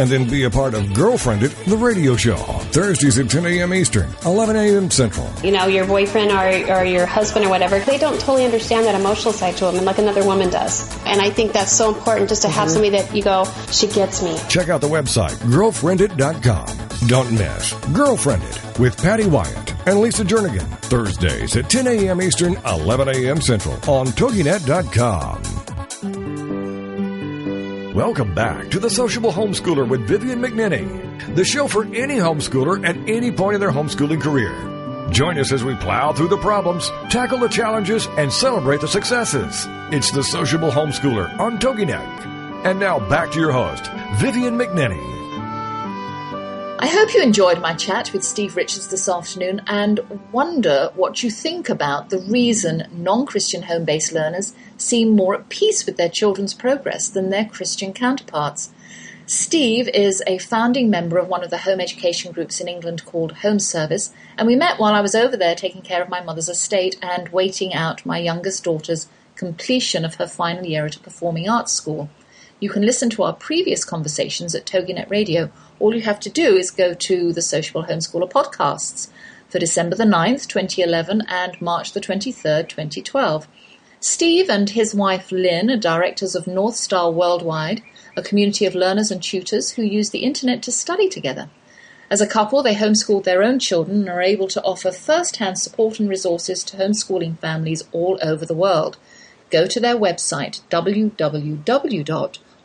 and then be a part of Girlfriend It, the radio show. Thursdays at 10 a.m. Eastern, 11 a.m. Central. You know, your boyfriend or, or your husband or whatever, they don't totally understand that emotional side to women like another woman does. And I think that's so important just to have mm-hmm. somebody that you go, she gets me. Check out the website, girlfriendit.com. Don't miss Girlfriend It with Patty Wyatt and Lisa Jernigan. Thursdays at 10 a.m. Eastern, 11 a.m. Central on TogiNet.com. Welcome back to The Sociable Homeschooler with Vivian McNinney, the show for any homeschooler at any point in their homeschooling career. Join us as we plow through the problems, tackle the challenges, and celebrate the successes. It's The Sociable Homeschooler on TogiNet. And now back to your host, Vivian McNinney. I hope you enjoyed my chat with Steve Richards this afternoon and wonder what you think about the reason non Christian home based learners seem more at peace with their children's progress than their Christian counterparts. Steve is a founding member of one of the home education groups in England called Home Service, and we met while I was over there taking care of my mother's estate and waiting out my youngest daughter's completion of her final year at a performing arts school. You can listen to our previous conversations at TogiNet Radio. All you have to do is go to the Sociable Homeschooler podcasts for December the 9th, 2011 and March the 23rd, 2012. Steve and his wife Lyn are directors of Northstar Worldwide, a community of learners and tutors who use the internet to study together. As a couple, they homeschool their own children and are able to offer first hand support and resources to homeschooling families all over the world. Go to their website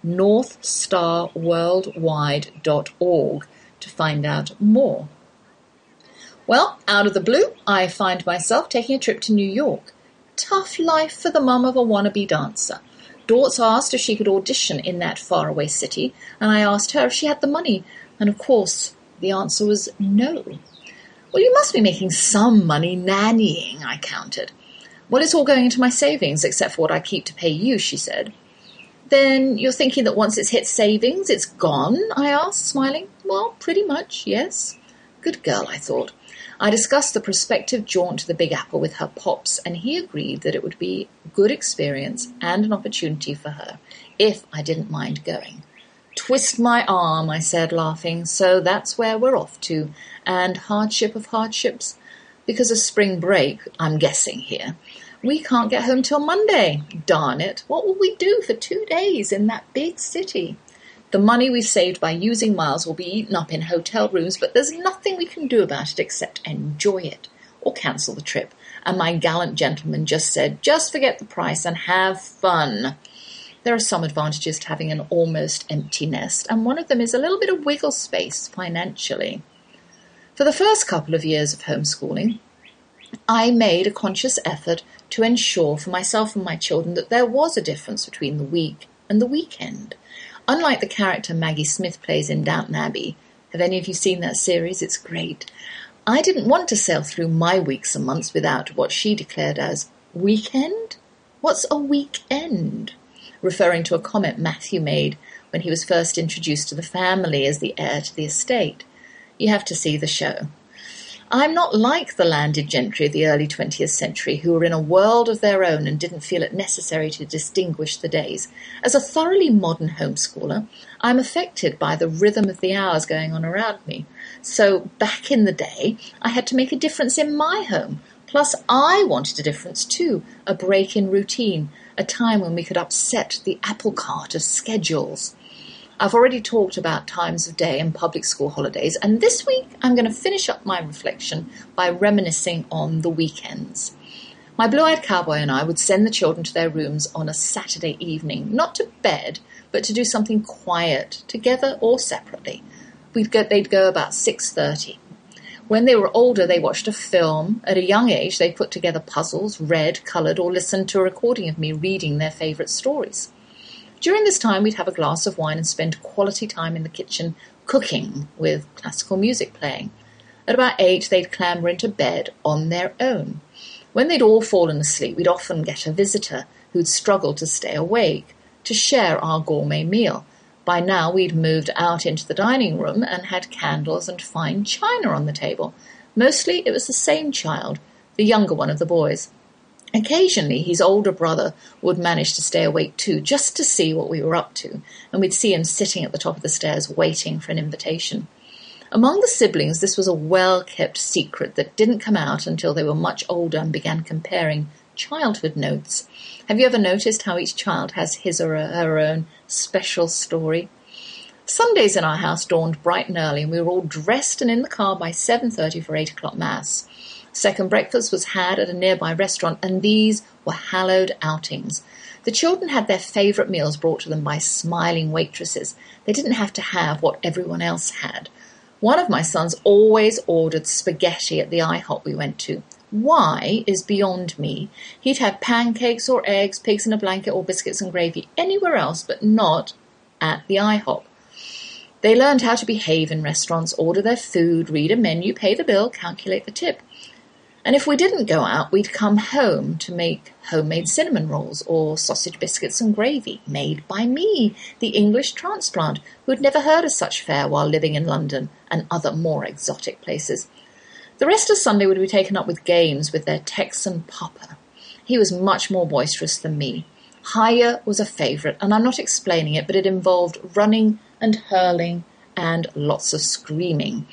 www.northstarworldwide.org to find out more. Well, out of the blue, I find myself taking a trip to New York. Tough life for the mum of a wannabe dancer. Dortz asked if she could audition in that faraway city, and I asked her if she had the money, and of course, the answer was no. Well, you must be making some money nannying, I countered. Well, it's all going into my savings, except for what I keep to pay you, she said. Then you're thinking that once it's hit savings, it's gone? I asked, smiling. Well, pretty much, yes. Good girl, I thought. I discussed the prospective jaunt to the Big Apple with her pops, and he agreed that it would be a good experience and an opportunity for her, if I didn't mind going. Twist my arm, I said, laughing. So that's where we're off to. And hardship of hardships? Because of spring break, I'm guessing here. We can't get home till Monday. Darn it. What will we do for two days in that big city? The money we've saved by using miles will be eaten up in hotel rooms, but there's nothing we can do about it except enjoy it or cancel the trip. And my gallant gentleman just said, just forget the price and have fun. There are some advantages to having an almost empty nest, and one of them is a little bit of wiggle space financially. For the first couple of years of homeschooling, I made a conscious effort to ensure for myself and my children that there was a difference between the week and the weekend. Unlike the character Maggie Smith plays in Downton Abbey, have any of you seen that series? It's great. I didn't want to sail through my weeks and months without what she declared as weekend? What's a weekend? Referring to a comment Matthew made when he was first introduced to the family as the heir to the estate. You have to see the show. I'm not like the landed gentry of the early 20th century who were in a world of their own and didn't feel it necessary to distinguish the days. As a thoroughly modern homeschooler, I'm affected by the rhythm of the hours going on around me. So back in the day, I had to make a difference in my home. Plus, I wanted a difference too, a break in routine, a time when we could upset the apple cart of schedules. I've already talked about times of day and public school holidays, and this week I'm going to finish up my reflection by reminiscing on the weekends. My blue eyed cowboy and I would send the children to their rooms on a Saturday evening, not to bed, but to do something quiet, together or separately. We'd go, they'd go about 6.30. When they were older, they watched a film. At a young age, they put together puzzles, read, coloured, or listened to a recording of me reading their favourite stories. During this time, we'd have a glass of wine and spend quality time in the kitchen cooking with classical music playing. At about eight, they'd clamber into bed on their own. When they'd all fallen asleep, we'd often get a visitor who'd struggle to stay awake to share our gourmet meal. By now, we'd moved out into the dining room and had candles and fine china on the table. Mostly it was the same child, the younger one of the boys. Occasionally, his older brother would manage to stay awake too, just to see what we were up to, and we'd see him sitting at the top of the stairs waiting for an invitation. Among the siblings, this was a well kept secret that didn't come out until they were much older and began comparing childhood notes. Have you ever noticed how each child has his or her own special story? Sundays in our house dawned bright and early, and we were all dressed and in the car by 7.30 for 8 o'clock mass. Second breakfast was had at a nearby restaurant, and these were hallowed outings. The children had their favourite meals brought to them by smiling waitresses. They didn't have to have what everyone else had. One of my sons always ordered spaghetti at the IHOP we went to. Why is beyond me. He'd have pancakes or eggs, pigs in a blanket, or biscuits and gravy anywhere else, but not at the IHOP. They learned how to behave in restaurants, order their food, read a menu, pay the bill, calculate the tip. And if we didn't go out, we'd come home to make homemade cinnamon rolls or sausage biscuits and gravy made by me, the English transplant, who had never heard of such fare while living in London and other more exotic places. The rest of Sunday would be taken up with games with their Texan papa. He was much more boisterous than me. Higher was a favourite, and I'm not explaining it, but it involved running and hurling and lots of screaming.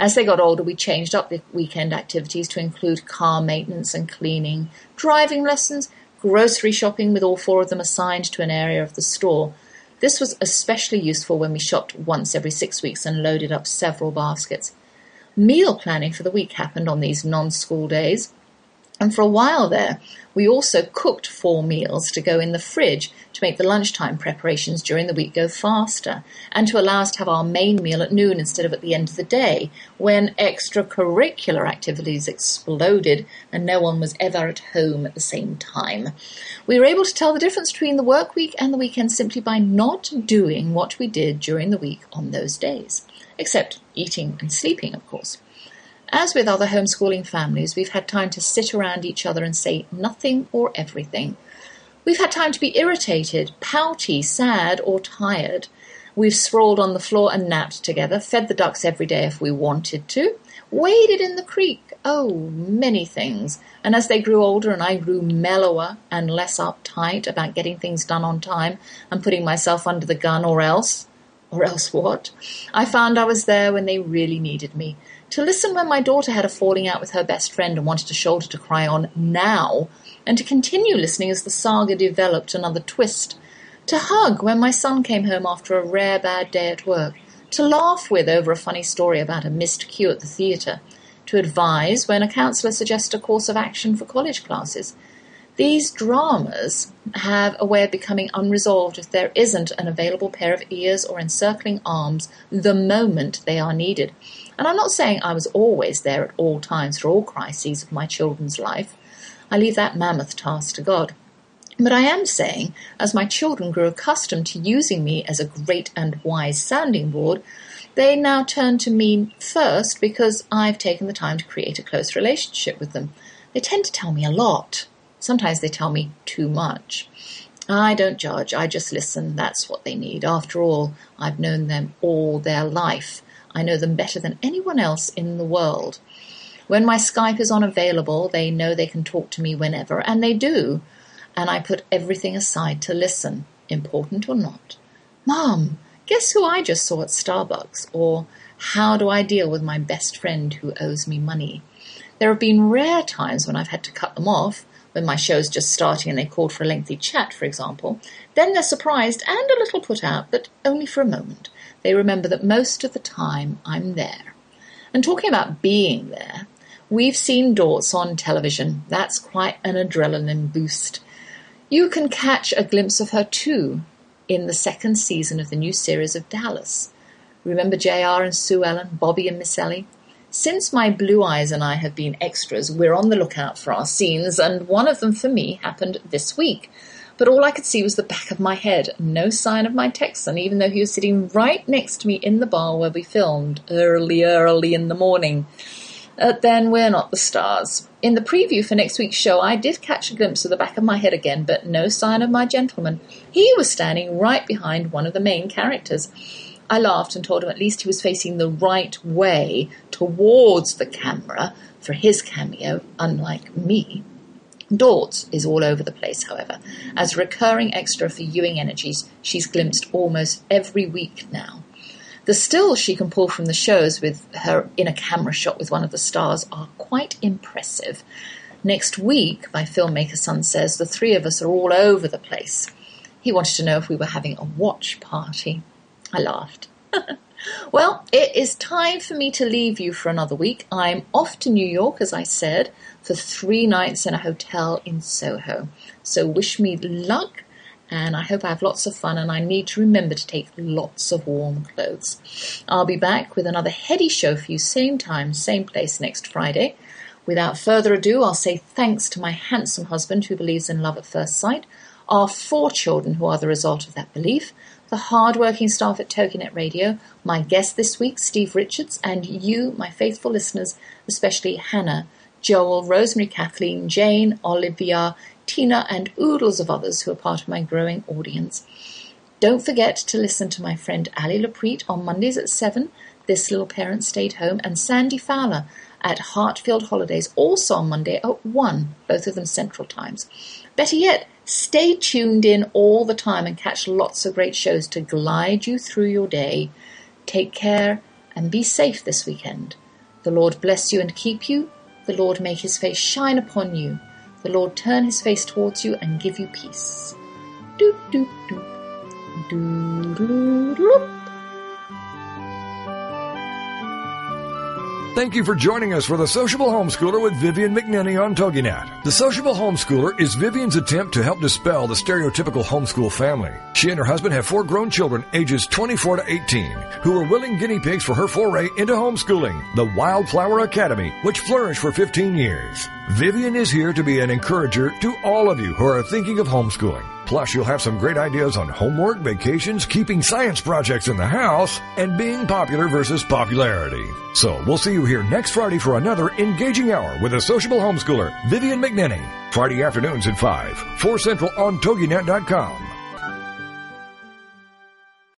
As they got older, we changed up the weekend activities to include car maintenance and cleaning, driving lessons, grocery shopping with all four of them assigned to an area of the store. This was especially useful when we shopped once every six weeks and loaded up several baskets. Meal planning for the week happened on these non-school days. And for a while there, we also cooked four meals to go in the fridge to make the lunchtime preparations during the week go faster and to allow us to have our main meal at noon instead of at the end of the day when extracurricular activities exploded and no one was ever at home at the same time. We were able to tell the difference between the work week and the weekend simply by not doing what we did during the week on those days, except eating and sleeping, of course. As with other homeschooling families, we've had time to sit around each other and say nothing or everything. We've had time to be irritated, pouty, sad, or tired. We've sprawled on the floor and napped together, fed the ducks every day if we wanted to, waded in the creek, oh, many things. And as they grew older and I grew mellower and less uptight about getting things done on time and putting myself under the gun or else, or else what? I found I was there when they really needed me to listen when my daughter had a falling out with her best friend and wanted a shoulder to cry on now, and to continue listening as the saga developed another twist, to hug when my son came home after a rare bad day at work, to laugh with over a funny story about a missed cue at the theatre, to advise when a counsellor suggests a course of action for college classes. These dramas have a way of becoming unresolved if there isn't an available pair of ears or encircling arms the moment they are needed. And I'm not saying I was always there at all times for all crises of my children's life. I leave that mammoth task to God. But I am saying, as my children grew accustomed to using me as a great and wise sounding board, they now turn to me first because I've taken the time to create a close relationship with them. They tend to tell me a lot. Sometimes they tell me too much. I don't judge, I just listen. That's what they need. After all, I've known them all their life. I know them better than anyone else in the world. When my Skype is unavailable, they know they can talk to me whenever, and they do. And I put everything aside to listen, important or not. Mom, guess who I just saw at Starbucks? Or how do I deal with my best friend who owes me money? There have been rare times when I've had to cut them off, when my show's just starting and they called for a lengthy chat, for example. Then they're surprised and a little put out, but only for a moment. They remember that most of the time I'm there. And talking about being there, we've seen Dorts on television. That's quite an adrenaline boost. You can catch a glimpse of her too in the second season of the new series of Dallas. Remember JR and Sue Ellen, Bobby and Miss Ellie? Since my blue eyes and I have been extras, we're on the lookout for our scenes, and one of them for me happened this week. But all I could see was the back of my head, no sign of my Texan, even though he was sitting right next to me in the bar where we filmed early, early in the morning. Uh, then we're not the stars. In the preview for next week's show, I did catch a glimpse of the back of my head again, but no sign of my gentleman. He was standing right behind one of the main characters. I laughed and told him at least he was facing the right way towards the camera for his cameo, unlike me. Dorts is all over the place, however. As a recurring extra for Ewing Energies, she's glimpsed almost every week now. The stills she can pull from the shows with her in a camera shot with one of the stars are quite impressive. Next week, my filmmaker son says the three of us are all over the place. He wanted to know if we were having a watch party. I laughed. well, it is time for me to leave you for another week. I'm off to New York, as I said, for three nights in a hotel in Soho. So wish me luck, and I hope I have lots of fun, and I need to remember to take lots of warm clothes. I'll be back with another heady show for you, same time, same place next Friday. Without further ado, I'll say thanks to my handsome husband who believes in love at first sight, our four children who are the result of that belief, the hard-working staff at TogiNet Radio, my guest this week, Steve Richards, and you, my faithful listeners, especially Hannah, Joel, Rosemary, Kathleen, Jane, Olivia, Tina, and oodles of others who are part of my growing audience. Don't forget to listen to my friend Ali Lapreet on Mondays at 7, This Little Parent Stayed Home, and Sandy Fowler at Hartfield Holidays, also on Monday at 1, both of them Central Times. Better yet, Stay tuned in all the time and catch lots of great shows to glide you through your day. Take care and be safe this weekend. The Lord bless you and keep you. The Lord make his face shine upon you. The Lord turn his face towards you and give you peace. Doop doop doop. Doop doop doop. Thank you for joining us for the Sociable Homeschooler with Vivian McNinney on TogiNet. The Sociable Homeschooler is Vivian's attempt to help dispel the stereotypical homeschool family. She and her husband have four grown children ages 24 to 18 who are willing guinea pigs for her foray into homeschooling, the Wildflower Academy, which flourished for 15 years. Vivian is here to be an encourager to all of you who are thinking of homeschooling. Plus, you'll have some great ideas on homework, vacations, keeping science projects in the house, and being popular versus popularity. So, we'll see you here next Friday for another engaging hour with a sociable homeschooler, Vivian McNinney. Friday afternoons at 5, 4 Central on TogiNet.com.